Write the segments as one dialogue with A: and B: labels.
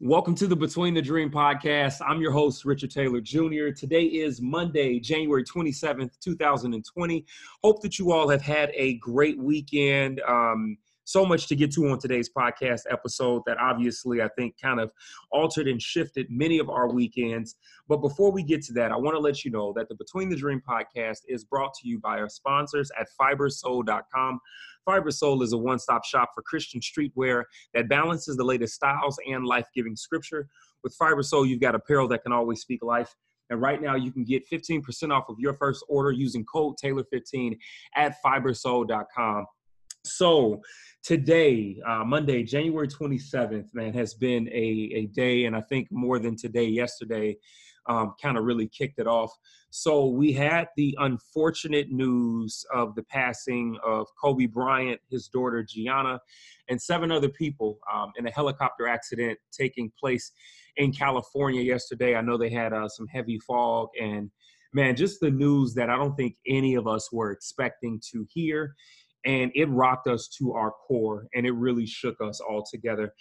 A: Welcome to the Between the Dream podcast. I'm your host, Richard Taylor Jr. Today is Monday, January 27th, 2020. Hope that you all have had a great weekend. Um, so much to get to on today's podcast episode that obviously I think kind of altered and shifted many of our weekends. But before we get to that, I want to let you know that the Between the Dream podcast is brought to you by our sponsors at fibersoul.com. Fibersoul is a one stop shop for Christian streetwear that balances the latest styles and life giving scripture. With Fibersoul, you've got apparel that can always speak life. And right now, you can get 15% off of your first order using code Taylor15 at fibersoul.com. So, today, uh, Monday, January 27th, man, has been a, a day, and I think more than today, yesterday, um, kind of really kicked it off. So we had the unfortunate news of the passing of Kobe Bryant, his daughter Gianna, and seven other people um, in a helicopter accident taking place in California yesterday. I know they had uh, some heavy fog and man, just the news that I don't think any of us were expecting to hear. And it rocked us to our core and it really shook us all together.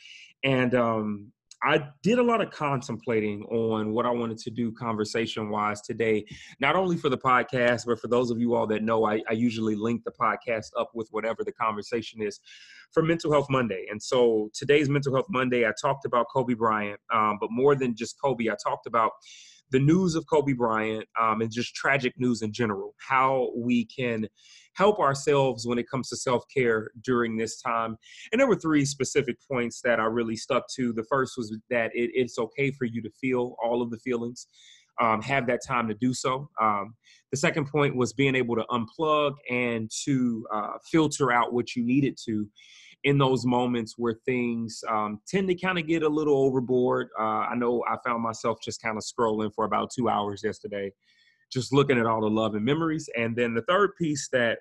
A: And um, I did a lot of contemplating on what I wanted to do conversation wise today, not only for the podcast, but for those of you all that know, I, I, usually link the podcast up with whatever the conversation is for Mental Health Monday. And so today's Mental Health Monday, I talked about Kobe Bryant, um, but more than just Kobe, I talked about the news of Kobe Bryant um, and just tragic news in general, how we can help ourselves when it comes to self care during this time. And there were three specific points that I really stuck to. The first was that it, it's okay for you to feel all of the feelings. Um, have that time to do so. Um, the second point was being able to unplug and to uh, filter out what you needed to in those moments where things um, tend to kind of get a little overboard. Uh, I know I found myself just kind of scrolling for about two hours yesterday, just looking at all the love and memories. And then the third piece that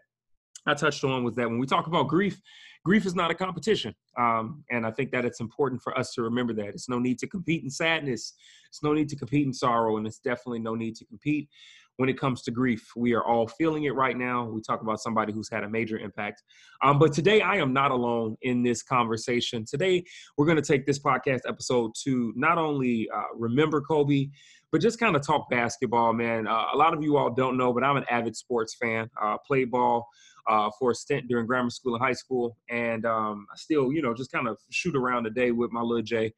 A: I touched on was that when we talk about grief, grief is not a competition. Um, and I think that it's important for us to remember that. It's no need to compete in sadness, it's no need to compete in sorrow, and it's definitely no need to compete when it comes to grief. We are all feeling it right now. We talk about somebody who's had a major impact. Um, but today, I am not alone in this conversation. Today, we're going to take this podcast episode to not only uh, remember Kobe, but just kind of talk basketball, man. Uh, a lot of you all don't know, but I'm an avid sports fan. Uh, played ball uh, for a stint during grammar school and high school, and um, I still, you know, just kind of shoot around the day with my little J.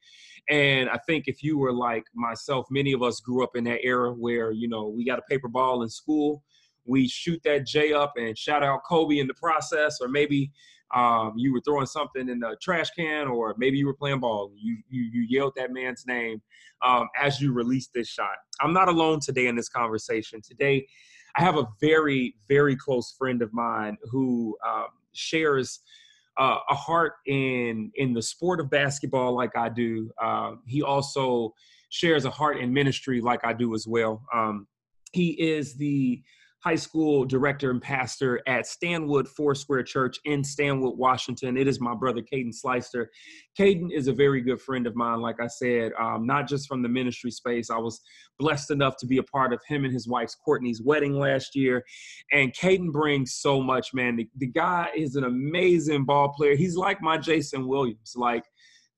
A: And I think if you were like myself, many of us grew up in that era where you know we got a paper ball in school, we shoot that J up and shout out Kobe in the process, or maybe um, you were throwing something in the trash can, or maybe you were playing ball. You you, you yelled that man's name um, as you released this shot. I'm not alone today in this conversation. Today, I have a very very close friend of mine who um, shares. Uh, a heart in in the sport of basketball like I do. Um, he also shares a heart in ministry like I do as well. Um, he is the high school director and pastor at Stanwood Foursquare Church in Stanwood, Washington. It is my brother, Caden Slicer. Caden is a very good friend of mine, like I said, um, not just from the ministry space. I was blessed enough to be a part of him and his wife's Courtney's wedding last year. And Caden brings so much, man. The, the guy is an amazing ball player. He's like my Jason Williams. Like,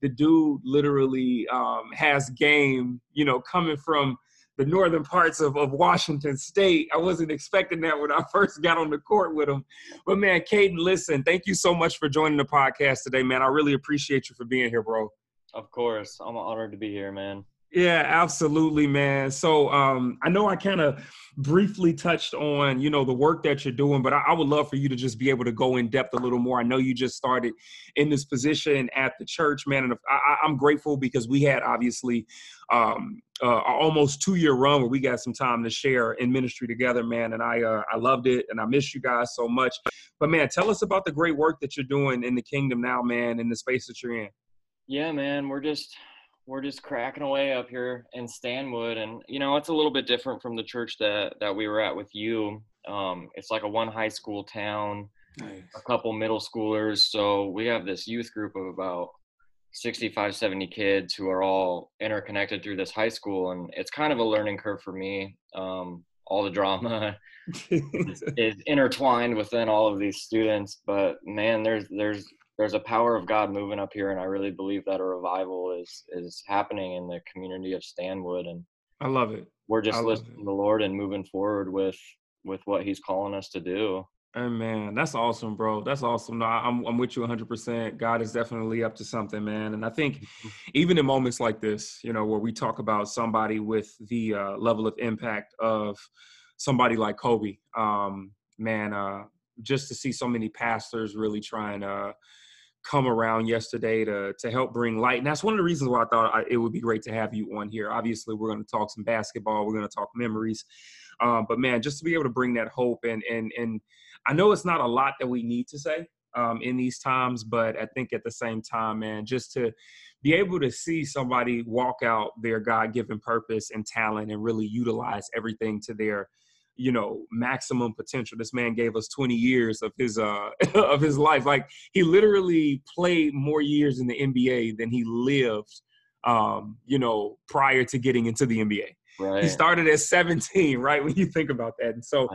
A: the dude literally um, has game, you know, coming from – the northern parts of, of Washington State. I wasn't expecting that when I first got on the court with him. But man, Caden, listen, thank you so much for joining the podcast today, man. I really appreciate you for being here, bro.
B: Of course. I'm honored to be here, man.
A: Yeah, absolutely, man. So um, I know I kind of briefly touched on, you know, the work that you're doing, but I, I, would love for you to just be able to go in depth a little more. I know you just started in this position at the church, man, and I, am grateful because we had obviously um, uh, almost two year run where we got some time to share in ministry together, man, and I uh, I loved it, and I miss you guys so much. But man, tell us about the great work that you're doing in the kingdom now, man, in the space that you're in.
B: Yeah, man, we're just we're just cracking away up here in Stanwood, and you know it's a little bit different from the church that that we were at with you. Um, it's like a one high school town, nice. a couple middle schoolers. So we have this youth group of about 65, 70 kids who are all interconnected through this high school, and it's kind of a learning curve for me. Um, all the drama is, is intertwined within all of these students, but man, there's there's there's a power of God moving up here, and I really believe that a revival is is happening in the community of Stanwood, and
A: I love it.
B: We're just listening to the Lord and moving forward with with what He's calling us to do.
A: And man, that's awesome, bro. That's awesome. No, I'm I'm with you 100%. God is definitely up to something, man. And I think mm-hmm. even in moments like this, you know, where we talk about somebody with the uh, level of impact of somebody like Kobe, um, man, uh, just to see so many pastors really trying to come around yesterday to to help bring light. And that's one of the reasons why I thought I, it would be great to have you on here. Obviously, we're going to talk some basketball. We're going to talk memories. Um, but man, just to be able to bring that hope and and and I know it's not a lot that we need to say um, in these times, but I think at the same time, man, just to be able to see somebody walk out their God-given purpose and talent and really utilize everything to their you know maximum potential. This man gave us 20 years of his uh of his life. Like he literally played more years in the nba than he lived um you know prior to getting into the nba right he started at 17 right when you think about that. And so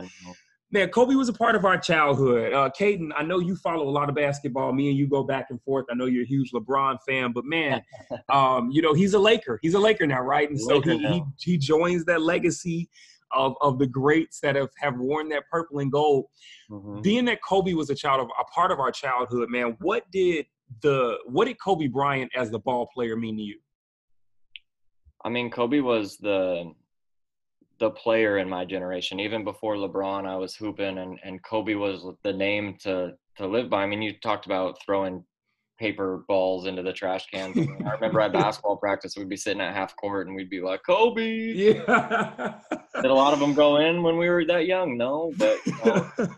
A: man kobe was a part of our childhood. Uh Caden, i know you follow a lot of basketball. Me and you go back and forth. I know you're a huge lebron fan but man um you know he's a laker. He's a laker now right? And so he, he he joins that legacy of, of the greats that have, have worn that purple and gold. Mm-hmm. Being that Kobe was a child of a part of our childhood, man, what did the what did Kobe Bryant as the ball player mean to you?
B: I mean, Kobe was the the player in my generation. Even before LeBron, I was hooping, and and Kobe was the name to to live by. I mean, you talked about throwing paper balls into the trash cans. I remember at basketball practice, we'd be sitting at half court and we'd be like, Kobe. Yeah. Did a lot of them go in when we were that young? No, but you know,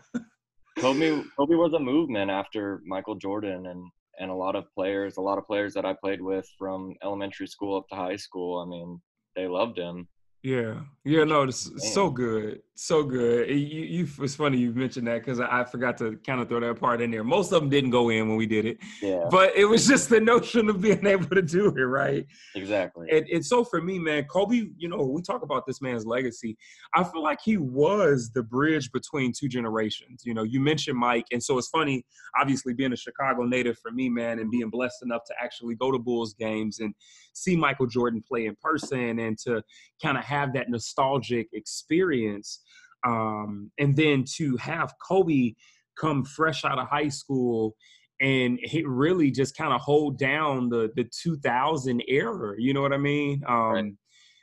B: Kobe, Kobe was a movement after Michael Jordan and, and a lot of players, a lot of players that I played with from elementary school up to high school. I mean, they loved him.
A: Yeah, yeah, no, it's so good, so good. You, you, it's funny you mentioned that because I, I, forgot to kind of throw that part in there. Most of them didn't go in when we did it, yeah. But it was just the notion of being able to do it, right?
B: Exactly.
A: And, and so for me, man, Kobe, you know, we talk about this man's legacy. I feel like he was the bridge between two generations. You know, you mentioned Mike, and so it's funny, obviously being a Chicago native for me, man, and being blessed enough to actually go to Bulls games and see Michael Jordan play in person and to kind of have that nostalgic experience. Um, and then to have Kobe come fresh out of high school and he really just kind of hold down the the 2000 era. You know what I mean? Um, right.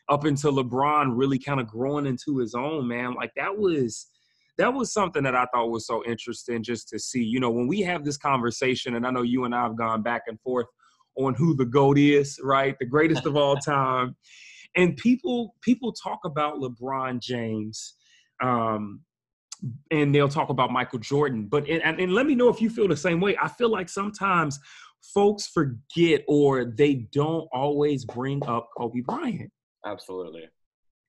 A: Up until LeBron really kind of growing into his own, man. Like that was that was something that I thought was so interesting just to see. You know, when we have this conversation, and I know you and I have gone back and forth on who the GOAT is, right? The greatest of all time. And people people talk about LeBron James, um, and they'll talk about Michael Jordan. But and, and let me know if you feel the same way. I feel like sometimes folks forget or they don't always bring up Kobe Bryant.
B: Absolutely.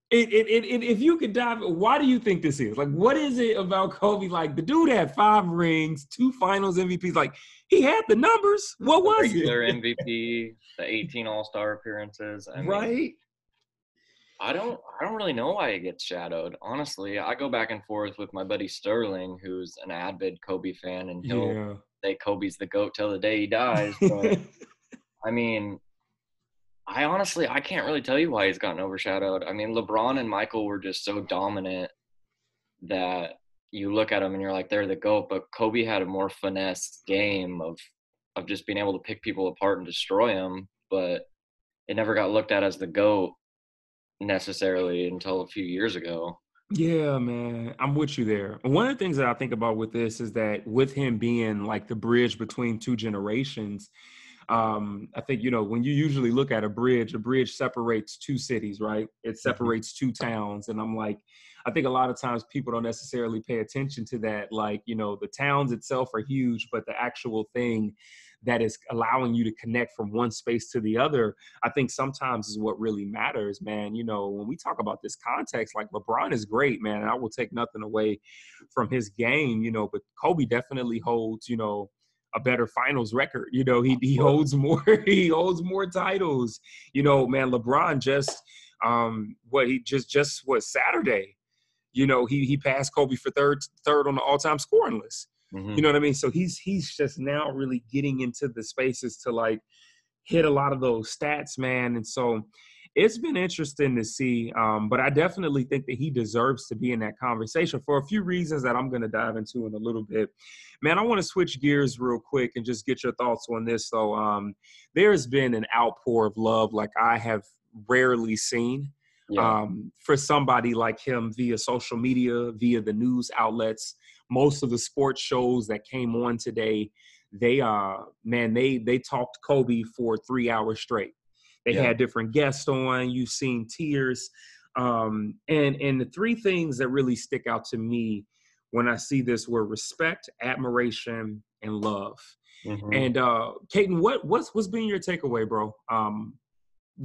A: It, it, it, it, if you could dive, why do you think this is? Like, what is it about Kobe? Like, the dude had five rings, two Finals MVPs. Like, he had the numbers. What was
B: regular it? MVP, the 18 All Star appearances.
A: I mean, right.
B: I don't. I don't really know why he gets shadowed. Honestly, I go back and forth with my buddy Sterling, who's an avid Kobe fan, and he'll yeah. say Kobe's the goat till the day he dies. But I mean, I honestly I can't really tell you why he's gotten overshadowed. I mean, LeBron and Michael were just so dominant that you look at them and you're like they're the goat, but Kobe had a more finesse game of of just being able to pick people apart and destroy them, but it never got looked at as the goat necessarily until a few years ago.
A: Yeah, man, I'm with you there. One of the things that I think about with this is that with him being like the bridge between two generations, um, I think you know when you usually look at a bridge, a bridge separates two cities, right? It mm-hmm. separates two towns, and I'm like, I think a lot of times people don't necessarily pay attention to that. Like, you know, the towns itself are huge, but the actual thing that is allowing you to connect from one space to the other, I think sometimes is what really matters, man. You know, when we talk about this context, like LeBron is great, man, and I will take nothing away from his game, you know, but Kobe definitely holds, you know, a better finals record. You know, he he holds more he holds more titles. You know, man, LeBron just um what he just just was Saturday. You know, he he passed Kobe for third third on the all-time scoring list. Mm-hmm. You know what I mean? So he's he's just now really getting into the spaces to like hit a lot of those stats, man. And so it's been interesting to see. Um, but I definitely think that he deserves to be in that conversation for a few reasons that I'm going to dive into in a little bit. Man, I want to switch gears real quick and just get your thoughts on this. So, um, there's been an outpour of love like I have rarely seen yeah. um, for somebody like him via social media, via the news outlets. Most of the sports shows that came on today, they uh man, they they talked Kobe for three hours straight. They yeah. had different guests on. You've seen tears. Um, and and the three things that really stick out to me when I see this were respect, admiration, and love. Mm-hmm. And uh Caden, what what's what's been your takeaway, bro? Um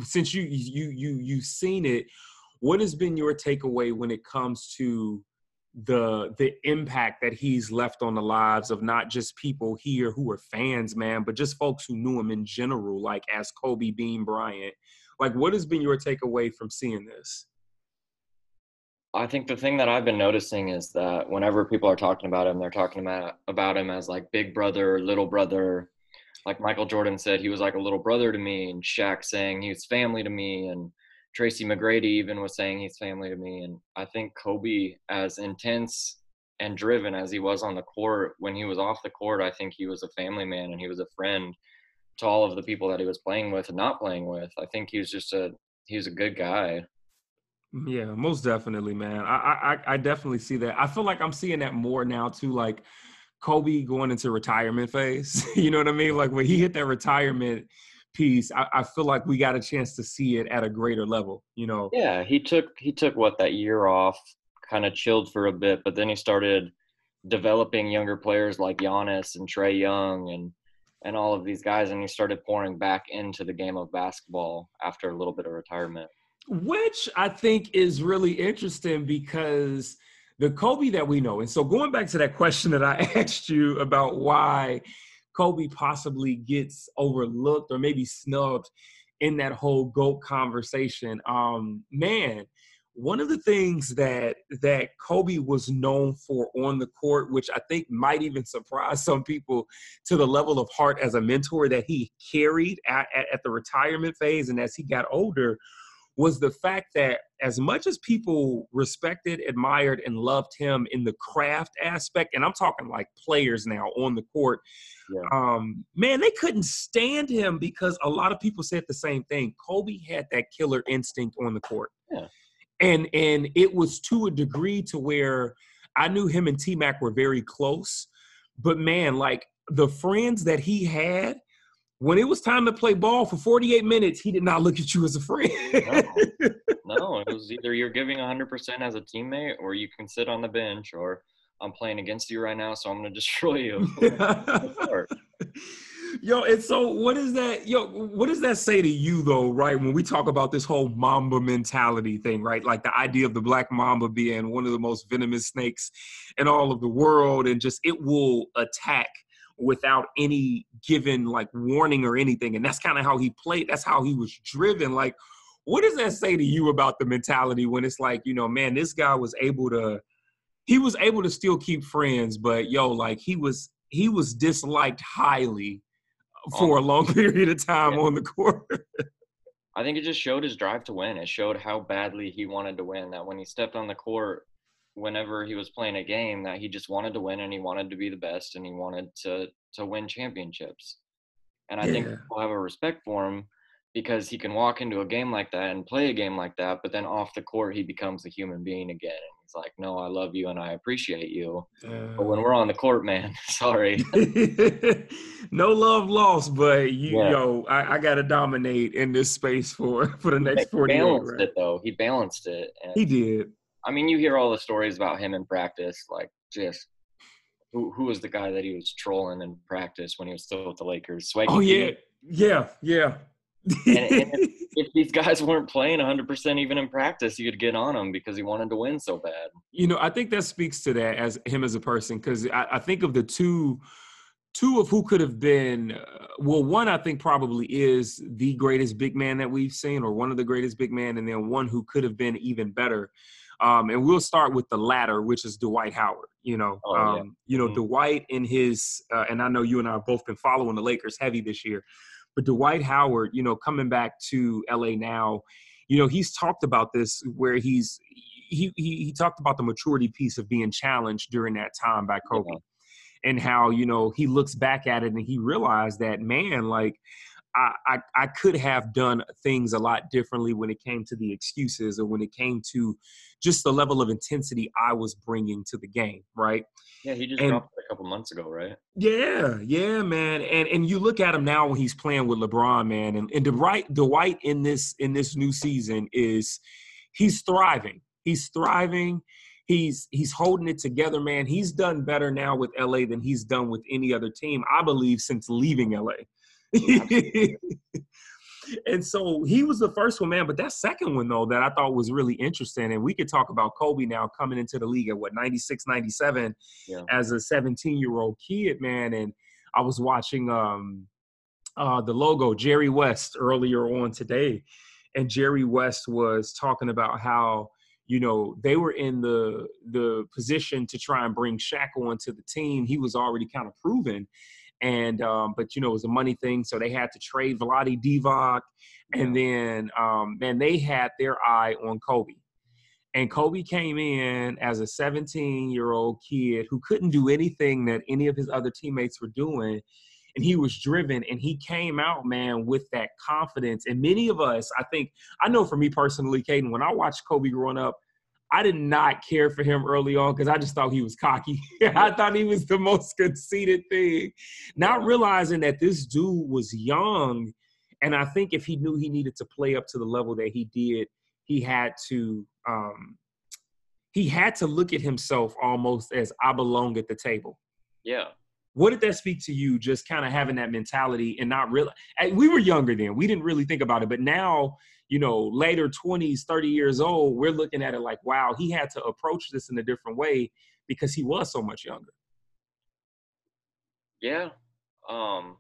A: since you you you you've seen it, what has been your takeaway when it comes to the the impact that he's left on the lives of not just people here who are fans, man, but just folks who knew him in general, like as Kobe Bean Bryant. Like, what has been your takeaway from seeing this?
B: I think the thing that I've been noticing is that whenever people are talking about him, they're talking about about him as like big brother, little brother. Like Michael Jordan said, he was like a little brother to me, and Shaq saying he was family to me, and Tracy McGrady even was saying he's family to me. And I think Kobe, as intense and driven as he was on the court, when he was off the court, I think he was a family man and he was a friend to all of the people that he was playing with and not playing with. I think he was just a he was a good guy.
A: Mm, yeah, most definitely, man. I I I definitely see that. I feel like I'm seeing that more now too. Like Kobe going into retirement phase. you know what I mean? Like when he hit that retirement piece, I, I, feel like we got a chance to see it at a greater level. You know?
B: Yeah, he took he took what that year off, kind of chilled for a bit, but then he started developing younger players like Giannis and Trae Young and and all of these guys, and he started pouring back into the game of basketball after a little bit of retirement.
A: Which I think is really interesting because the Kobe that we know, and so going back to that question that I asked you about why Kobe possibly gets overlooked or maybe snubbed in that whole GOAT conversation. Um, man, one of the things that that Kobe was known for on the court, which I think might even surprise some people to the level of heart as a mentor that he carried at, at, at the retirement phase and as he got older, was the fact that as much as people respected, admired, and loved him in the craft aspect, and I'm talking like players now on the court, yeah. um, man, they couldn't stand him because a lot of people said the same thing. Kobe had that killer instinct on the court.
B: Yeah.
A: And and it was to a degree to where I knew him and T Mac were very close. But man, like the friends that he had, when it was time to play ball for 48 minutes, he did not look at you as a friend.
B: no. no, it was either you're giving 100% as a teammate or you can sit on the bench or I'm playing against you right now, so I'm going to destroy you.
A: yo, and so what is that? Yo, what does that say to you though? Right when we talk about this whole Mamba mentality thing, right? Like the idea of the black Mamba being one of the most venomous snakes in all of the world, and just it will attack without any given like warning or anything. And that's kind of how he played. That's how he was driven. Like, what does that say to you about the mentality when it's like, you know, man, this guy was able to he was able to still keep friends, but yo, like he was he was disliked highly for a long period of time yeah. on the court.
B: I think it just showed his drive to win. It showed how badly he wanted to win. That when he stepped on the court, whenever he was playing a game that he just wanted to win and he wanted to be the best and he wanted to to win championships. And I yeah. think people have a respect for him because he can walk into a game like that and play a game like that, but then off the court he becomes a human being again. And he's like, "No, I love you and I appreciate you." Uh, but when we're on the court, man, sorry.
A: no love lost, but you, yeah. yo, I, I got to dominate in this space for for the next forty.
B: He balanced it though. He balanced it.
A: he did.
B: I mean, you hear all the stories about him in practice, like just who who was the guy that he was trolling in practice when he was still with the Lakers?
A: Swaggy oh yeah, yeah, yeah.
B: and, and if, if, these guys weren't playing 100% even in practice, you could get on him because he wanted to win so bad.
A: You know, I think that speaks to that as him as a person because I, I, think of the two two of who could have been uh, well one i think probably is the greatest big man that we've seen or one of the greatest big man and then one who could have been even better Um, and we'll start with the latter, which is Dwight Howard. You know,
B: Oh, yeah.
A: um, you know
B: Mhm.
A: Dwight in his, uh, and I know you and I have both been following the Lakers heavy this year, but Dwight Howard, you know, coming back to LA now, you know, he's talked about this where he's he he, he talked about the maturity piece of being challenged during that time by Kobe and how you know he looks back at it and he realized that man like I, I i could have done things a lot differently when it came to the excuses or when it came to just the level of intensity i was bringing to the game right
B: Yeah, he just
A: And-
B: dropped a couple months ago, right?
A: yeah, yeah, man. And and you look at him now when he's playing with LeBron, man, and, and Dwight Dwight in this in this new season is he's thriving. He's thriving. He's he's holding it together, man. He's done better now with LA than he's done with any other team, I believe, since leaving LA. and so he was the first one, man. But that second one, though, that I thought was really interesting, and we could talk about Kobe now coming into the league at what 96, 97
B: Yeah.
A: as a 17 year old kid, man. And I was watching um uh the logo Jerry West earlier on today, and Jerry West was talking about how you know they were in the the position to try and bring Shaq onto the team. He was already kind of proven. And um, but you know it was a money thing, so they had to trade Vlade Divac, and then um, man they had their eye on Kobe. And Kobe came in as a 17 year old kid who couldn't do anything that any of his other teammates were doing. And he was driven and he came out, man, with that confidence. And many of us, I think, I know for me personally, Caden, when I watched Kobe growing up, I did not care for him early on because I just thought he was cocky. I thought he was the most conceited thing, not realizing that this dude was young. And I think if he knew he needed to play up to the level that he did, he had to um he had to look at himself almost as I belong at the table.
B: Yeah.
A: What did that speak to you? Just kind of having that mentality and not really. We were younger then. We didn't really think about it, but now, you know, later twenties, thirty years old, we're looking at it like, wow, he had to approach this in a different way because he was so much younger.
B: Yeah. Um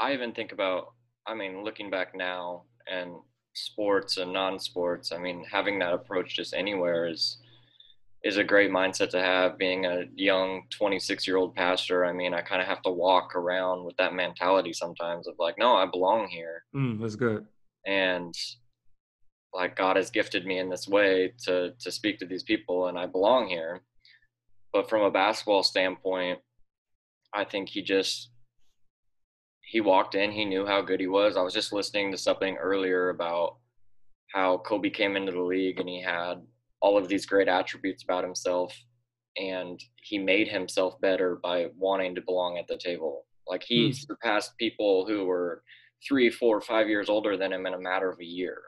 B: I even think about I mean, looking back now and sports and non-sports, I mean, having that approach just anywhere is is a great mindset to have being a young 26-year-old pastor. I mean, I kind of have to walk around with that mentality sometimes of like, no, I belong here
A: Mm, that's good.
B: And like God has gifted me in this way to to speak to these people and I belong here. But from a basketball standpoint, I think he just he walked in, he knew how good he was. I was just listening to something earlier about how Kobe came into the league and he had all of these great attributes about himself and he made himself better by wanting to belong at the table. Like he
A: Hmm.
B: surpassed people who were three, four, five years older than him in a matter of a year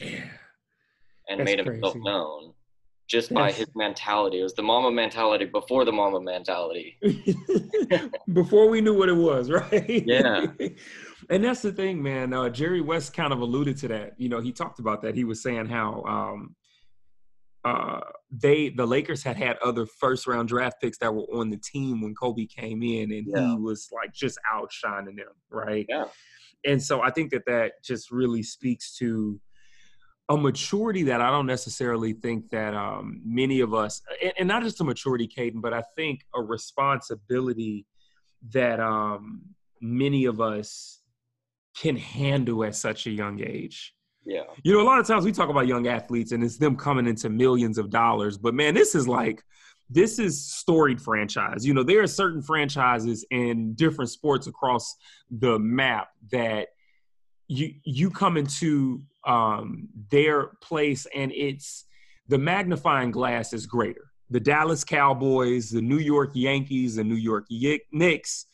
A: Yeah.
B: and
A: That's
B: made himself
A: crazy.
B: known just by his mentality. It was the Mamba mentality before the Mamba mentality.
A: Before we knew what it was, right?
B: Yeah.
A: and that's the thing, man. Uh, Jerry West kind of alluded to that. You know, he talked about that. He was saying how um, uh, they, the Lakers, had had other first round draft picks that were on the team when Kobe came in, and
B: Yeah.
A: he was like just outshining them, right?
B: Yeah.
A: And so I think that that just really speaks to a maturity that I don't necessarily think that um, many of us, and, and not just a maturity, Caden, but I think a responsibility that um, many of us can handle at such a young age.
B: Yeah.
A: You know, a lot of times we talk about young athletes and it's them coming into millions of dollars, but man, this is like this is storied franchise. You know, there are certain franchises in different sports across the map that you you come into um, their place and it's the magnifying glass is greater. The Dallas Cowboys, the New York Yankees, the New York Knicks,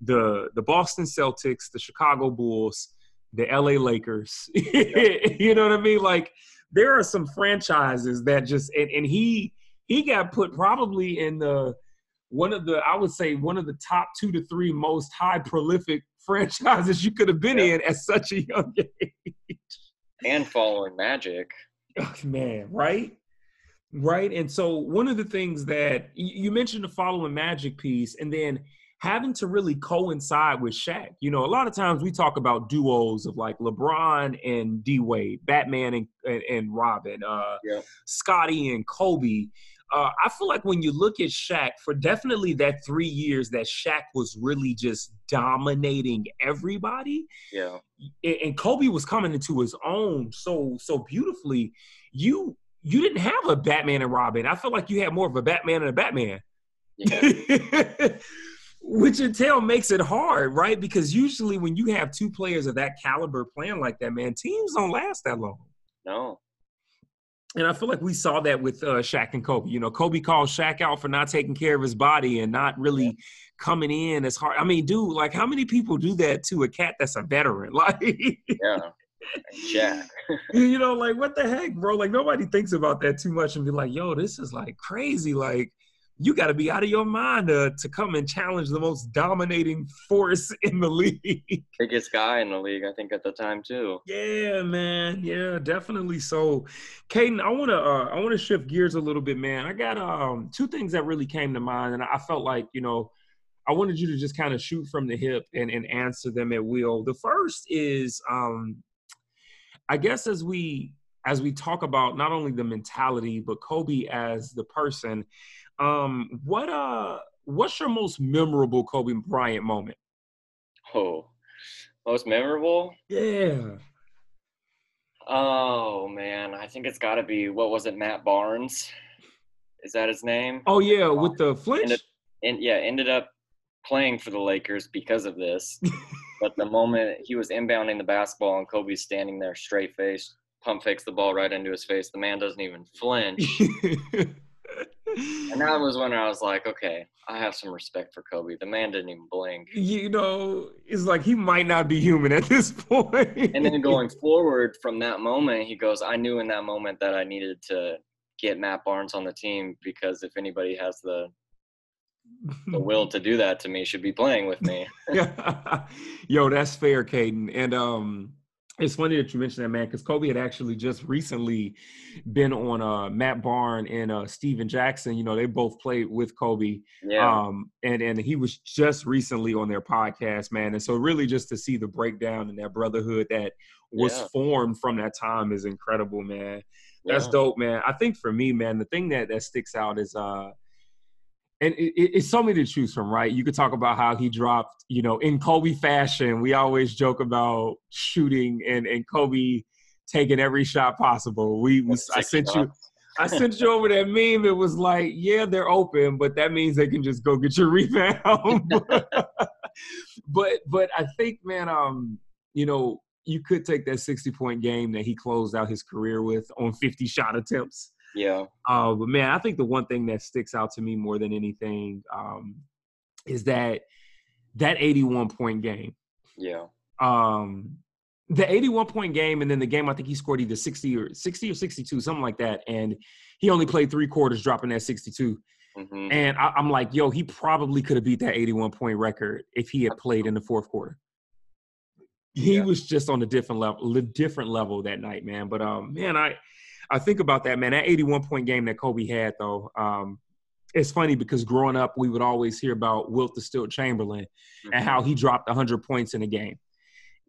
A: the the Boston Celtics, the Chicago Bulls, the LA Lakers. you know what I mean? Like there are some franchises that just and, and he he got put probably in the one of the I would say one of the top two to three most high prolific franchises you could have been
B: Yeah.
A: in at such a young age.
B: And following Magic.
A: Oh, man, right? Right. And so one of the things that you mentioned the following magic piece, and then having to really coincide with Shaq. You know, a lot of times we talk about duos of like LeBron and D Wade, Batman and, and, and Robin, uh,
B: Yeah.
A: Scottie and Kobe. Uh, I feel like when you look at Shaq, for definitely that three years that Shaq was really just dominating everybody,
B: Yeah.
A: and Kobe was coming into his own so so beautifully. You you didn't have a Batman and Robin. I feel like you had more of a Batman and a Batman.
B: Yeah.
A: Which until makes it hard, right? Because usually when you have two players of that caliber playing like that, man, teams don't last that long.
B: no.
A: And I feel like we saw that with uh, Shaq and Kobe. You know, Kobe called Shaq out for not taking care of his body and not really coming in as hard. I mean, dude, like how many people do that to a cat that's a veteran? Like,
B: Yeah. Jack.
A: you know, like what the heck, bro? Like nobody thinks about that too much and be like, yo, this is like crazy. Like you got to be out of your mind to, to come and challenge the most dominating force in the league.
B: Biggest guy in the league, I think, at the time too.
A: yeah, man. Yeah, definitely. So, Caden, I want to uh, I want to shift gears a little bit, man. I got um two things that really came to mind, and I felt like you know. I wanted you to just kind of shoot from the hip and, and answer them at will. The first is um, I guess as we as we talk about not only the mentality but Kobe as the person, um, what uh what's your most memorable Kobe Bryant moment?
B: Oh, most memorable?
A: Yeah.
B: Oh man, I think it's got to be what was it? Matt Barnes. Is that his name?
A: Oh yeah, with the flinch.
B: Ended, and yeah, ended up playing for the Lakers because of this. but the moment he was inbounding the basketball and Kobe's standing there straight face, pump fakes the ball right into his face. The man doesn't even flinch. And that was when I was like, okay, I have some respect for Kobe. The man didn't even blink.
A: you know, it's like he might not be human at this point.
B: And then going forward from that moment, he goes, I knew in that moment that I needed to get Matt Barnes on the team because if anybody has the, the will to do that to me, should be playing with me.
A: Yo, that's fair, Caden. And um, it's funny that you mentioned that, man, because Kobe had actually just recently been on uh, Matt Barn and uh, Stephen Jackson. You know, they both played with Kobe.
B: Yeah.
A: Um, and and he was just recently on their podcast, man. And so really just to see the breakdown and that brotherhood that was
B: Yeah.
A: formed from that time is incredible, man. That's
B: yeah.
A: dope, man. I think for me, man, the thing that that sticks out is uh and it, it- it's so many to choose from, right? You could talk about how he dropped, you know, in Kobe fashion. We always joke about shooting and and Kobe taking every shot possible. We, we I sent you. I sent you over that meme. It was like, yeah, they're open, but that means they can just go get your rebound. but but I think, man, um, you know, you could take that 60 point game that he closed out his career with on 50 shot attempts.
B: Yeah.
A: Uh, but man, I think the one thing that sticks out to me more than anything um, is that that 81 point game.
B: Yeah.
A: Um, the 81 point game, and then the game I think he scored either 60 or 60 or 62, something like that. And he only played three quarters, dropping that 62.
B: hmm
A: And I, I'm like, yo, he probably could have beat that 81 point record if he had played in the fourth quarter. He
B: Yeah.
A: was just on a different level, different level that night, man. But um, man, I I think about that, man. That 81 point game that Kobe had, though, um, it's funny because growing up, we would always hear about Wilt the Stilt Chamberlain and how he dropped 100 points in a game.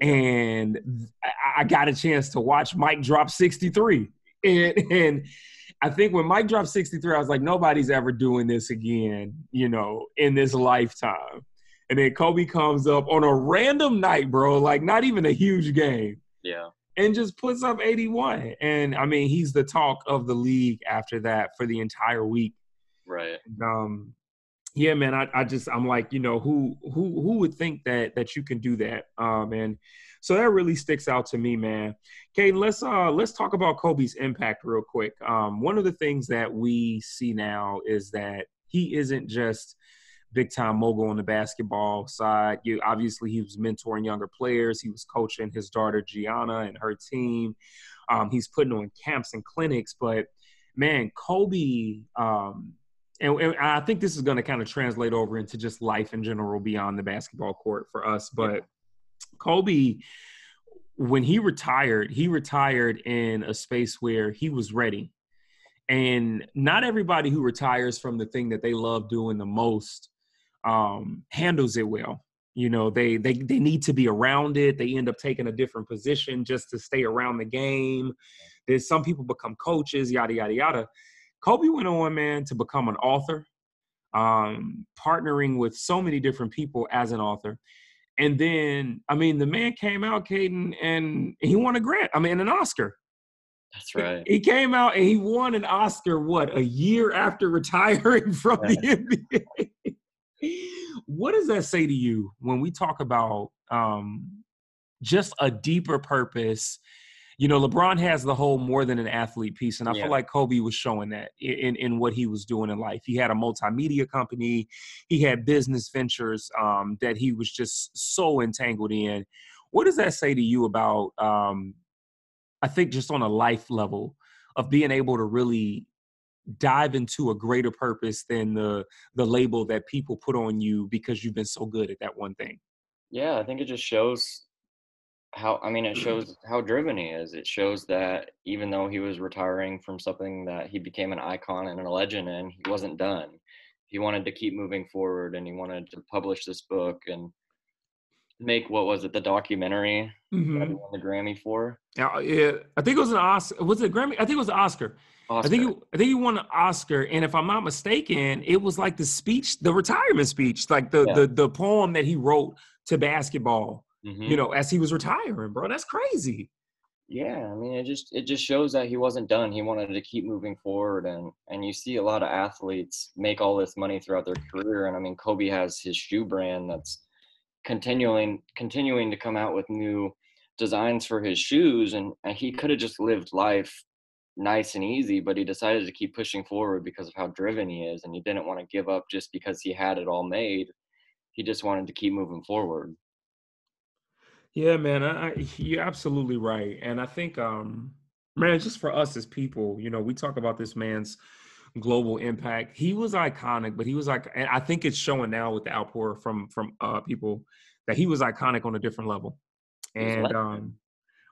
A: And I, I got a chance to watch Mike drop 63. And, and I think when Mike dropped 63, I was like, nobody's ever doing this again, you know, in this lifetime. And then Kobe comes up on a random night, bro, like not even a huge game,
B: Yeah.
A: And just puts up 81. And I mean, he's the talk of the league after that for the entire week
B: Right.
A: um yeah man I, I just i'm like you know who who who would think that that you can do that um and so that really sticks out to me man Caden, let's uh let's talk about kobe's impact real quick um one of the things that we see now is that he isn't just big time mogul on the basketball side you obviously he was mentoring younger players he was coaching his daughter gianna and her team um he's putting on camps and clinics but man kobe um and, and I think this is going to kind of translate over into just life in general beyond the basketball court for us. But Kobe, when he retired, he retired in a space where he was ready. And not everybody who retires from the thing that they love doing the most um, handles it well. You know, they they they need to be around it. They end up taking a different position just to stay around the game. There's some people become coaches, yada yada yada. Kobe went on, man, to become an author, um, partnering with so many different people as an author. And then, I mean, the man came out, Caden, and he won a grant. I mean, an Oscar.
B: That's right.
A: He, came out and he won an Oscar, what, a year after retiring from yeah. the NBA? What does that say to you when we talk about um, just a deeper purpose? You know, LeBron has the whole more than an athlete piece, and I yeah. feel like Kobe was showing that in in what he was doing in life. He had a multimedia company, he had business ventures um, that he was just so entangled in. What does that say to you about? Um, I think just on a life level of being able to really dive into a greater purpose than the the label that people put on you because you've been so good at that one thing.
B: Yeah i think it just shows how i mean it shows how driven he is. It shows that even though he was retiring from something that he became an icon and a legend in he wasn't done. He wanted to keep moving forward and he wanted to publish this book and make what was it the documentary mm-hmm. that he won the grammy for?
A: Yeah, yeah i think it was an oscar was it grammy? I think it was an oscar Oscar. I think he, I think he won an Oscar, and if I'm not mistaken, it was like the speech, the retirement speech, like the yeah. the the poem that he wrote to basketball. Mm-hmm. You know, as he was retiring, bro. That's crazy.
B: Yeah, I mean, it just it just shows that he wasn't done. He wanted to keep moving forward, and and you see a lot of athletes make all this money throughout their career. And I mean, Kobe has his shoe brand that's continuing continuing to come out with new designs for his shoes, and, and he could have just lived life nice and easy, but he decided to keep pushing forward because of how driven he is, and he didn't want to give up just because he had it all made. He just wanted to keep moving forward.
A: Yeah, man, I, I, you're absolutely right, and I think, um, man, just for us as people, you know, we talk about this man's global impact. He was iconic, but he was like, and I think it's showing now with the outpour from from uh, people that he was iconic on a different level. And um,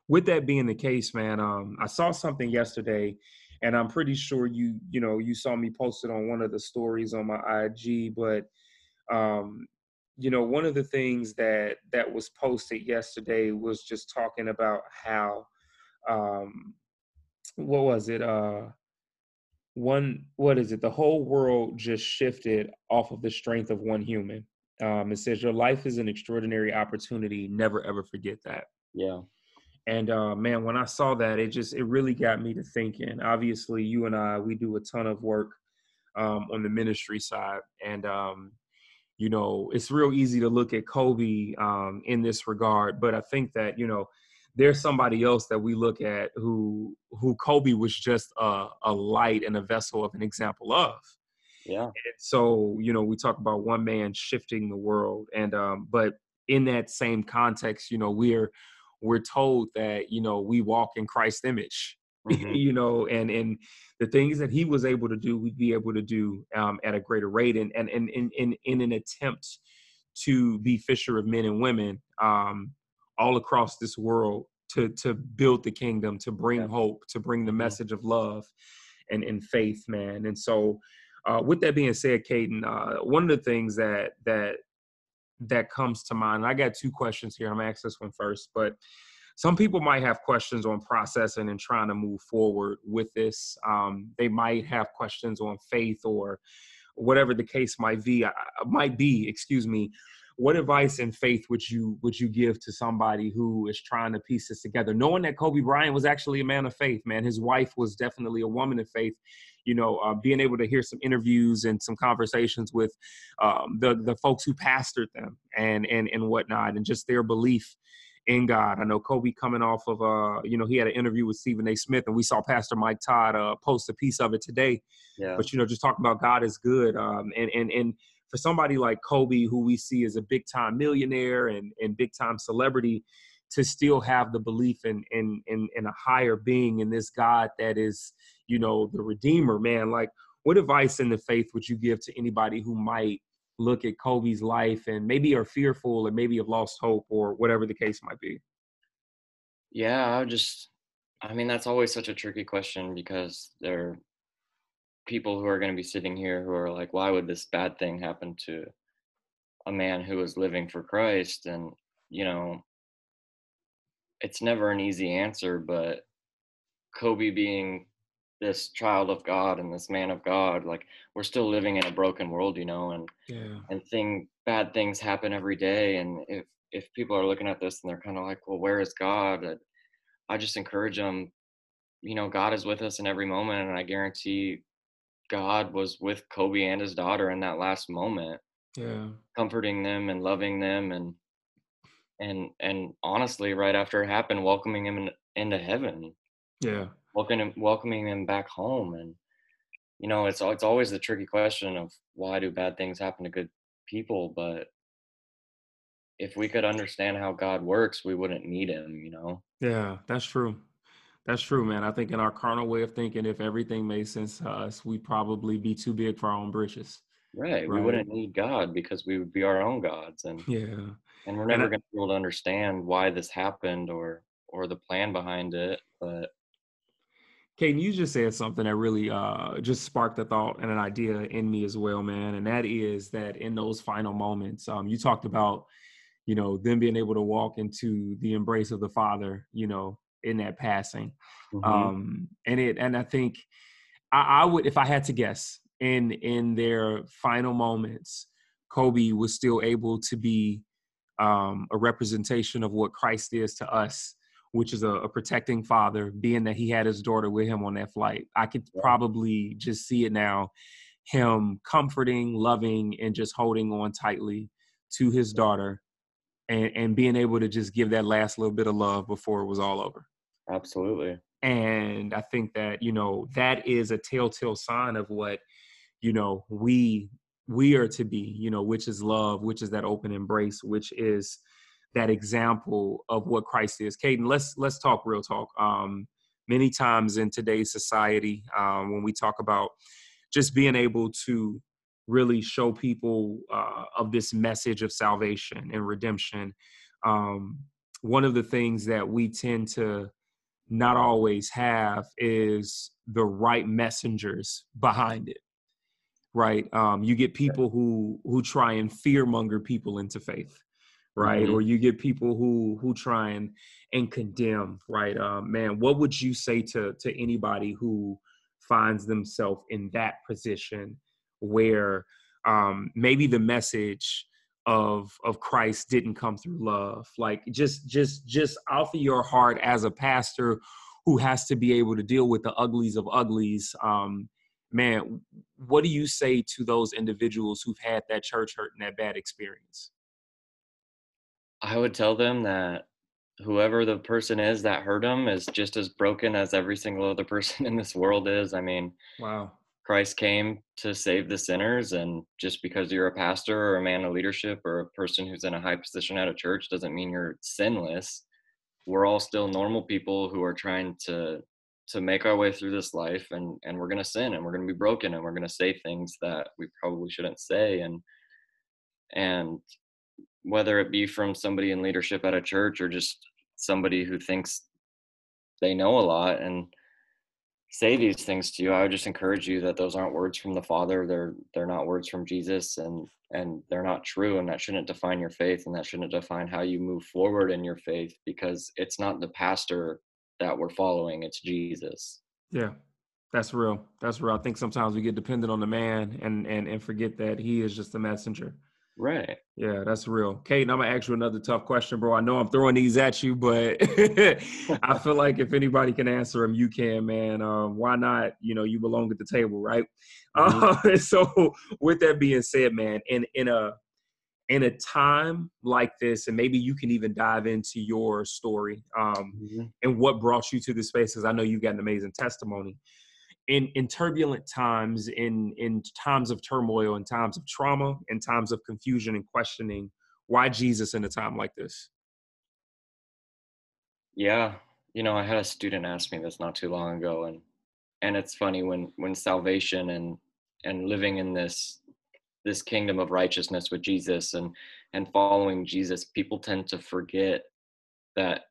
A: with that being the case, man, um, I saw something yesterday, and I'm pretty sure you, you know, you saw me posted on one of the stories on my IG. But, um, you know, one of the things that that was posted yesterday was just talking about how, um, what was it? Uh, one, what is it? The whole world just shifted off of the strength of one human. Um, it says your life is an extraordinary opportunity. Never ever forget that.
B: Yeah.
A: And uh, man, when I saw that, it just it really got me to thinking. Obviously, you and I we do a ton of work um, on the ministry side, and um, you know it's real easy to look at Kobe um, in this regard. But I think that you know there's somebody else that we look at who who Kobe was just a, a light and a vessel of an example of.
B: Yeah. And
A: so you know we talk about one man shifting the world, and um, but in that same context, you know we're we're told that you know we walk in Christ's image, mm-hmm. you know, and and the things that he was able to do, we'd be able to do um, at a greater rate, and and in in in, in an attempt to be fisher of men and women um, all across this world to to build the kingdom, to bring yeah. hope, to bring the mm-hmm. message of love and and faith, man. And so, uh, with that being said, Caden, uh, one of the things that that that comes to mind. I got two questions here. I'm gonna ask this one first, but some people might have questions on processing and trying to move forward with this. Um, they might have questions on faith or whatever the case might be. Uh, might be, excuse me. What advice and faith would you would you give to somebody who is trying to piece this together, knowing that Kobe Bryant was actually a man of faith? Man, his wife was definitely a woman of faith you know, uh, being able to hear some interviews and some conversations with um, the the folks who pastored them and and and whatnot, and just their belief in God. I know Kobe coming off of uh, you know, he had an interview with Stephen A. Smith, and we saw Pastor Mike Todd uh, post a piece of it today. Yeah. But you know, just talking about God is good, um, and and and for somebody like Kobe, who we see as a big time millionaire and and big time celebrity, to still have the belief in in in, in a higher being in this God that is, you know, the Redeemer, man. Like, what advice in the faith would you give to anybody who might look at Kobe's life and maybe are fearful and maybe have lost hope or whatever the case might be?
B: Yeah, I just I mean that's always such a tricky question because there are people who are going to be sitting here who are like, why would this bad thing happen to a man who was living for Christ and you know it's never an easy answer but Kobe being this child of God and this man of God like we're still living in a broken world you know and
A: yeah.
B: and thing bad things happen every day and if if people are looking at this and they're kind of like well where is God? I just encourage them you know God is with us in every moment and I guarantee God was with Kobe and his daughter in that last moment
A: yeah.
B: comforting them and loving them and and and honestly right after it happened welcoming him in, into heaven.
A: Yeah
B: welcoming him welcoming him back home and you know it's it's always the tricky question of why do bad things happen to good people but if we could understand how god works we wouldn't need him you know?
A: Yeah that's true. That's true man. I think in our carnal way of thinking if everything made sense to us we'd probably be too big for our own britches
B: right, we wouldn't need god because we would be our own gods and
A: yeah
B: and we're never going to be able to understand why this happened or or the plan behind it but
A: Kaden, you just said something that really uh, just sparked a thought and an idea in me as well, man. And that is that in those final moments, um, you talked about, you know, them being able to walk into the embrace of the Father, you know, in that passing.
B: mhm,
A: Um, and it, and I think I, I would, if I had to guess, in in their final moments, Kobe was still able to be um, a representation of what Christ is to us, which is a, a protecting father, being that he had his daughter with him on that flight. I could probably just see it now him comforting, loving, and just holding on tightly to his daughter and, and being able to just give that last little bit of love before it was all over.
B: absolutely
A: And I think that, you know, that is a telltale sign of what, you know, we we are to be, you know, which is love, which is that open embrace, which is that example of what Christ is. Caden, let's let's talk real talk. Um, many times in today's society, um, when we talk about just being able to really show people uh, of this message of salvation and redemption, um, one of the things that we tend to not always have is the right messengers behind it right um, you get people who who try and fear monger people into faith right
B: Mhm.
A: or you get people who who try and and condemn right um, man what would you say to to anybody who finds themselves in that position where um, maybe the message of of Christ didn't come through love. Like just just just off of your heart as a pastor who has to be able to deal with the uglies of uglies. Um, man, what do you say to those individuals who've had that church hurt and that bad experience?
B: I would tell them that whoever the person is that hurt them is just as broken as every single other person in this world is. I mean,
A: Wow.
B: Christ came to save the sinners, and just because you're a pastor or a man of leadership or a person who's in a high position at a church doesn't mean you're sinless. We're all still normal people who are trying to to make our way through this life and and we're going to sin and we're going to be broken and we're going to say things that we probably shouldn't say and and whether it be from somebody in leadership at a church or just somebody who thinks they know a lot and say these things to you i would just encourage you that those aren't words from the father they're they're not words from jesus and and they're not true and that shouldn't define your faith and that shouldn't define how you move forward in your faith because it's not the pastor that we're following it's jesus
A: Yeah. That's real. That's real. I think sometimes we get dependent on the man and and and forget that he is just a messenger.
B: Right
A: Yeah, that's real. Kate, I'm gonna ask you another tough question, bro. I know I'm throwing these at you, but I feel like if anybody can answer them, you can, man. Um, why not? You know, you belong at the table, right?
B: Mhm.
A: Uh, so, with that being said, man, in in a in a time like this, and maybe you can even dive into your story um,
B: Mhm.
A: and what brought you to this space, because I know you've got an amazing testimony. In in turbulent times, in in times of turmoil, in times of trauma, in times of confusion and questioning, why Jesus in a time like this?
B: Yeah, you know, I had a student ask me this not too long ago, and and it's funny when when salvation and and living in this this kingdom of righteousness with Jesus and and following Jesus, people tend to forget that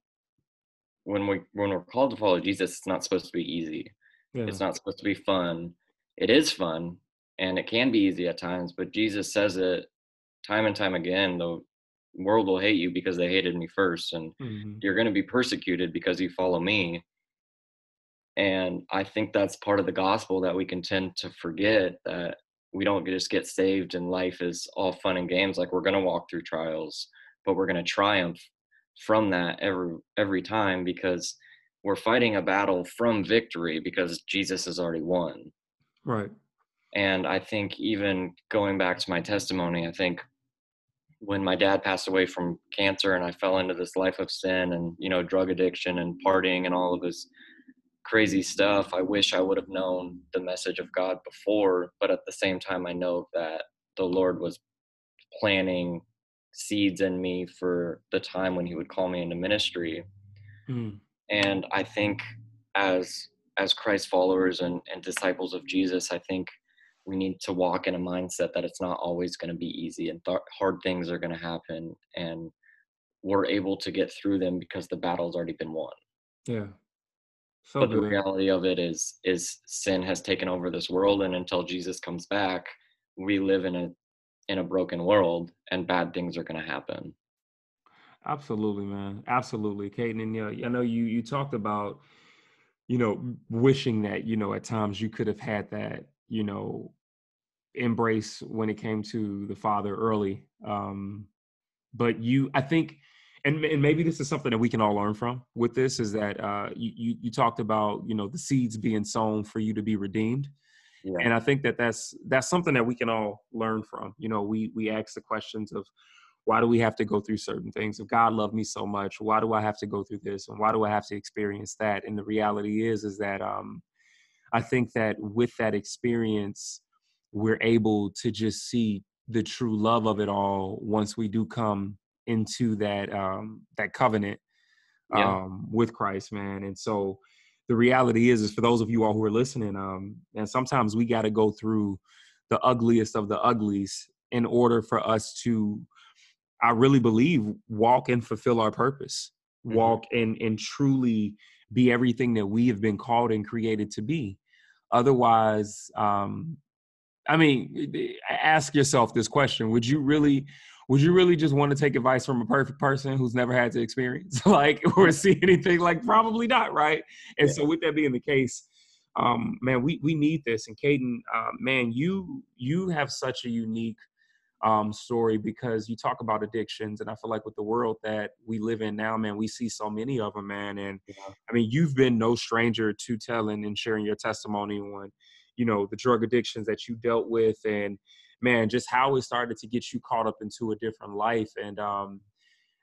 B: when we when we're called to follow Jesus, it's not supposed to be easy.
A: Yeah,
B: It's not supposed to be fun. It is fun and it can be easy at times, but Jesus says it time and time again, the world will hate you because they hated me first, and mm-hmm. you're going to be persecuted because you follow me. And I think that's part of the gospel that we can tend to forget that we don't just get saved and life is all fun and games. Like we're going to walk through trials, but we're going to triumph from that every every time because we're fighting a battle from victory because Jesus has already won.
A: Right.
B: And I think even going back to my testimony, I think when my dad passed away from cancer and I fell into this life of sin and, you know, drug addiction and partying and all of this crazy stuff, I wish I would have known the message of God before. But at the same time, I know that the Lord was planting seeds in me for the time when He would call me into ministry. Mm. And I think as as Christ followers and, and disciples of Jesus, I think we need to walk in a mindset that it's not always going to be easy and th- hard things are going to happen and we're able to get through them because the battle's already been won.
A: Yeah.
B: So but good. the reality of it is is sin has taken over this world and until jesus comes back we live in a in a broken world and bad things are going to happen
A: absolutely man absolutely Caden, and you know, i know you you talked about you know wishing that you know at times you could have had that you know, embrace when it came to the father early. Um, but you, I think, and, and maybe this is something that we can all learn from with this is that uh, you, you, you talked about you know the seeds being sown for you to be redeemed, yeah. and I think that that's that's something that we can all learn from. You know, we we ask the questions of why do we have to go through certain things? If God loved me so much, why do I have to go through this, and why do I have to experience that? And the reality is is that um, I think that with that experience, we're able to just see the true love of it all once we do come into that um, that covenant yeah. um, with Christ, man. And so the reality is, is for those of you all who are listening, um, and sometimes we got to go through the ugliest of the uglies in order for us to, I really believe, walk and fulfill our purpose, mm-hmm. walk and and truly be everything that we have been called and created to be. Otherwise, um, I mean, ask yourself this question: Would you really, would you really just want to take advice from a perfect person who's never had to experience like or see anything? Like, probably not, right? And yeah. so, with that being the case, um, man, we we need this. And Caden, uh, man, you you have such a unique um, story because you talk about addictions, and I feel like with the world that we live in now, man, we see so many of them, man. And yeah. I mean, you've been no stranger to telling and sharing your testimony on, you know, the drug addictions that you dealt with, and man, just how it started to get you caught up into a different life. And um,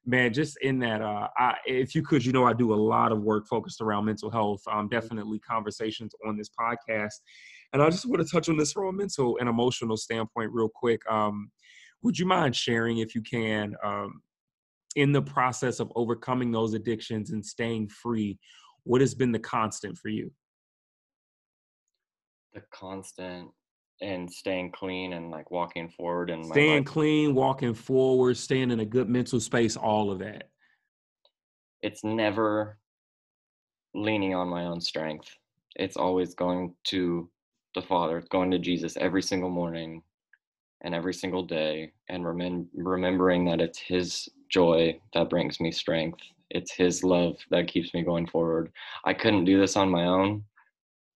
A: man, just in that, uh, I, if you could, you know, I do a lot of work focused around mental health. Um, mm-hmm. definitely conversations on this podcast. And I just want to touch on this from a mental and emotional standpoint, real quick. Um, would you mind sharing, if you can, um, in the process of overcoming those addictions and staying free, what has been the constant for you?
B: The constant and staying clean and like walking forward and
A: staying clean, walking forward, staying in a good mental space, all of that.
B: It's never leaning on my own strength. It's always going to the Father, going to Jesus every single morning, and every single day and remem- remembering that it's his joy that brings me strength. It's his love that keeps me going forward. I couldn't do this on my own.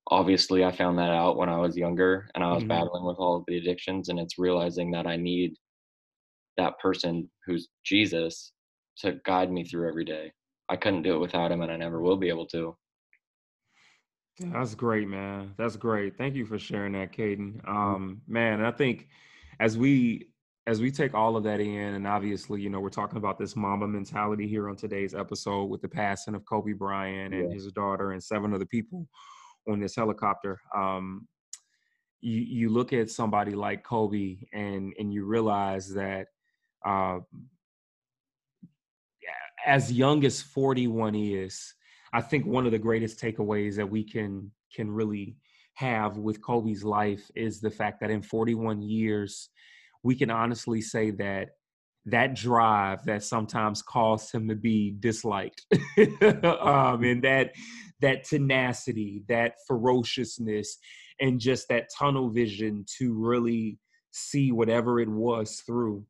B: Obviously i found that out when i was younger and i was mm-hmm. battling with all of the addictions and it's realizing that i need that person who's jesus to guide me through every day. I couldn't do it without him and i never will be able to
A: that's great man that's great thank you for sharing that caden mm-hmm. um man i think as we as we take all of that in and obviously you know we're talking about this mamba mentality here on today's episode with the passing of kobe bryant and yeah. his daughter and seven other people on this helicopter um, you you look at somebody like kobe and and you realize that uh, as young as 41 is i think one of the greatest takeaways that we can can really have with Kobe's life is the fact that in 41 years, we can honestly say that that drive that sometimes caused him to be disliked um, and that that tenacity that ferociousness and just that tunnel vision to really see whatever it was through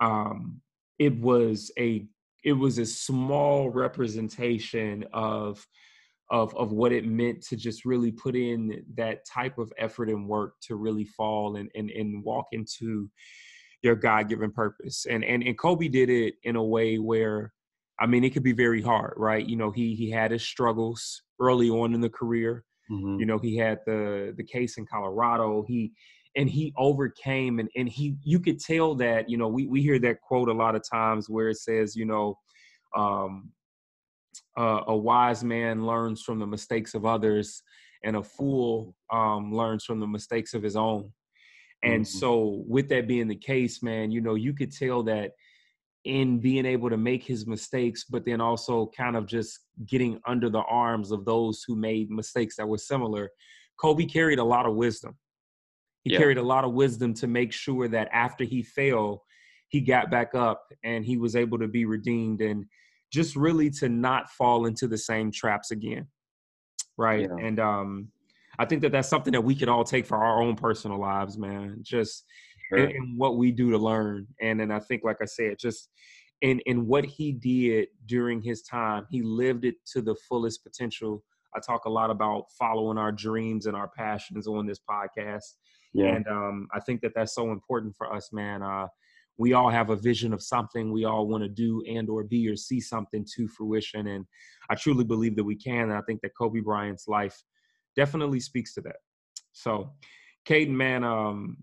A: um, it was a it was a small representation of of of what it meant to just really put in that type of effort and work to really fall and and, and walk into your God-given purpose. And and and Kobe did it in a way where I mean it could be very hard, right? You know, he he had his struggles early on in the career. Mm-hmm. You know, he had the the case in Colorado. He and he overcame and, and he you could tell that, you know, we, we hear that quote a lot of times where it says, you know, um, uh, a wise man learns from the mistakes of others and a fool um, learns from the mistakes of his own and mm-hmm. so with that being the case man you know you could tell that in being able to make his mistakes but then also kind of just getting under the arms of those who made mistakes that were similar kobe carried a lot of wisdom he yeah. carried a lot of wisdom to make sure that after he failed he got back up and he was able to be redeemed and just really to not fall into the same traps again right yeah. and um i think that that's something that we could all take for our own personal lives man just sure. in, in, what we do to learn and then i think like i said just in in what he did during his time he lived it to the fullest potential i talk a lot about following our dreams and our passions on this podcast yeah. and um i think that that's so important for us man. Uh we all have a vision of something. We all want to do and or be or see something to fruition and i truly believe that we can and i think that kobe bryant's life definitely speaks to that. So Caden, man um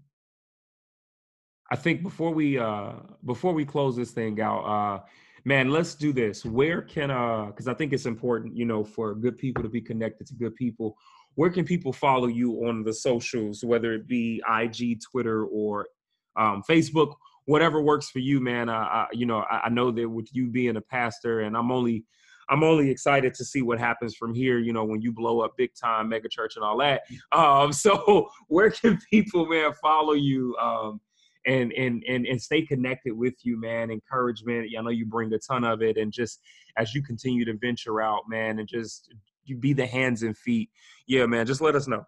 A: i think before we uh before we close this thing out uh man let's do this. Where can uh because i think it's important you know for good people to be connected to good people where can people follow you on the socials whether it be ig twitter or um, facebook whatever works for you, man. I, I you know, I, I, know that with you being a pastor, and I'm only, I'm only excited to see what happens from here. You know, when you blow up big time, mega church, and all that. Um, so where can people, man, follow you? Um, and and and and stay connected with you, man. Encouragement. I know you bring a ton of it, and just as you continue to venture out, man, and just you be the hands and feet. Yeah, man. Just let us know.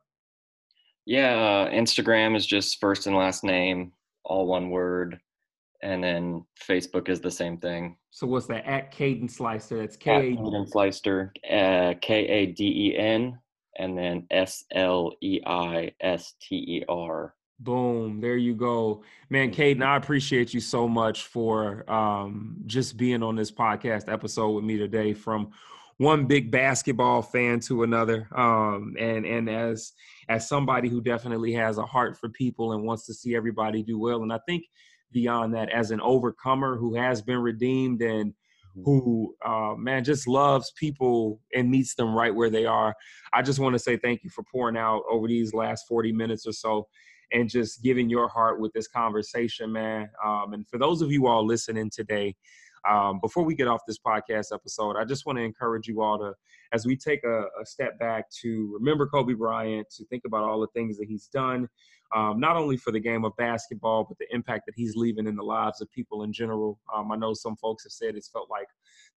B: Yeah, uh, Instagram is just first and last name, all one word and then Facebook is the same thing.
A: So what's that? At Caden Sleister. That's K.
B: Caden Sleister. Uh, K A D E N, and then S L E I S T E R.
A: Boom. There you go. Man, Caden, I appreciate you so much for um, just being on this podcast episode with me today from one big basketball fan to another. Um, and and as as somebody who definitely has a heart for people and wants to see everybody do well. And I think beyond that as an overcomer who has been redeemed and who uh, man just loves people and meets them right where they are i just want to say thank you for pouring out over these last 40 minutes or so and just giving your heart with this conversation man um, and for those of you all listening today um, before we get off this podcast episode i just want to encourage you all to as we take a, a step back to remember kobe bryant to think about all the things that he's done um, not only for the game of basketball, but the impact that he's leaving in the lives of people in general. Um, I know some folks have said it's felt like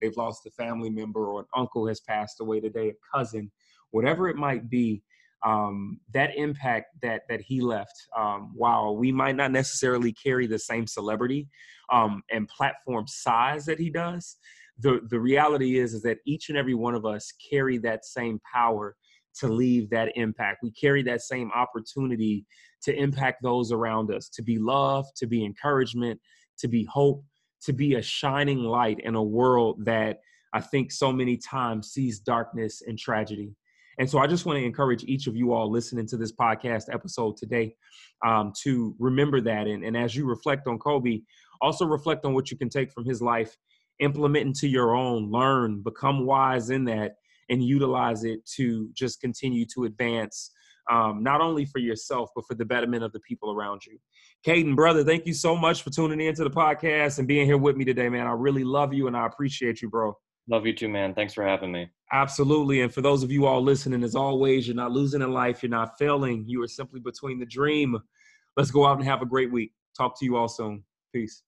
A: they've lost a family member or an uncle has passed away today, a cousin, whatever it might be. Um, that impact that that he left, um, while we might not necessarily carry the same celebrity um, and platform size that he does, the the reality is is that each and every one of us carry that same power to leave that impact. We carry that same opportunity to impact those around us, to be love, to be encouragement, to be hope, to be a shining light in a world that I think so many times sees darkness and tragedy. And so I just want to encourage each of you all listening to this podcast episode today um, to remember that. And, and as you reflect on Kobe, also reflect on what you can take from his life, implement into your own, learn, become wise in that, and utilize it to just continue to advance um, not only for yourself, but for the betterment of the people around you. Caden, brother, thank you so much for tuning into the podcast and being here with me today, man. I really love you and I appreciate you, bro.
B: Love you too, man. Thanks for having me.
A: Absolutely. And for those of you all listening, as always, you're not losing in life, you're not failing. You are simply between the dream. Let's go out and have a great week. Talk to you all soon. Peace.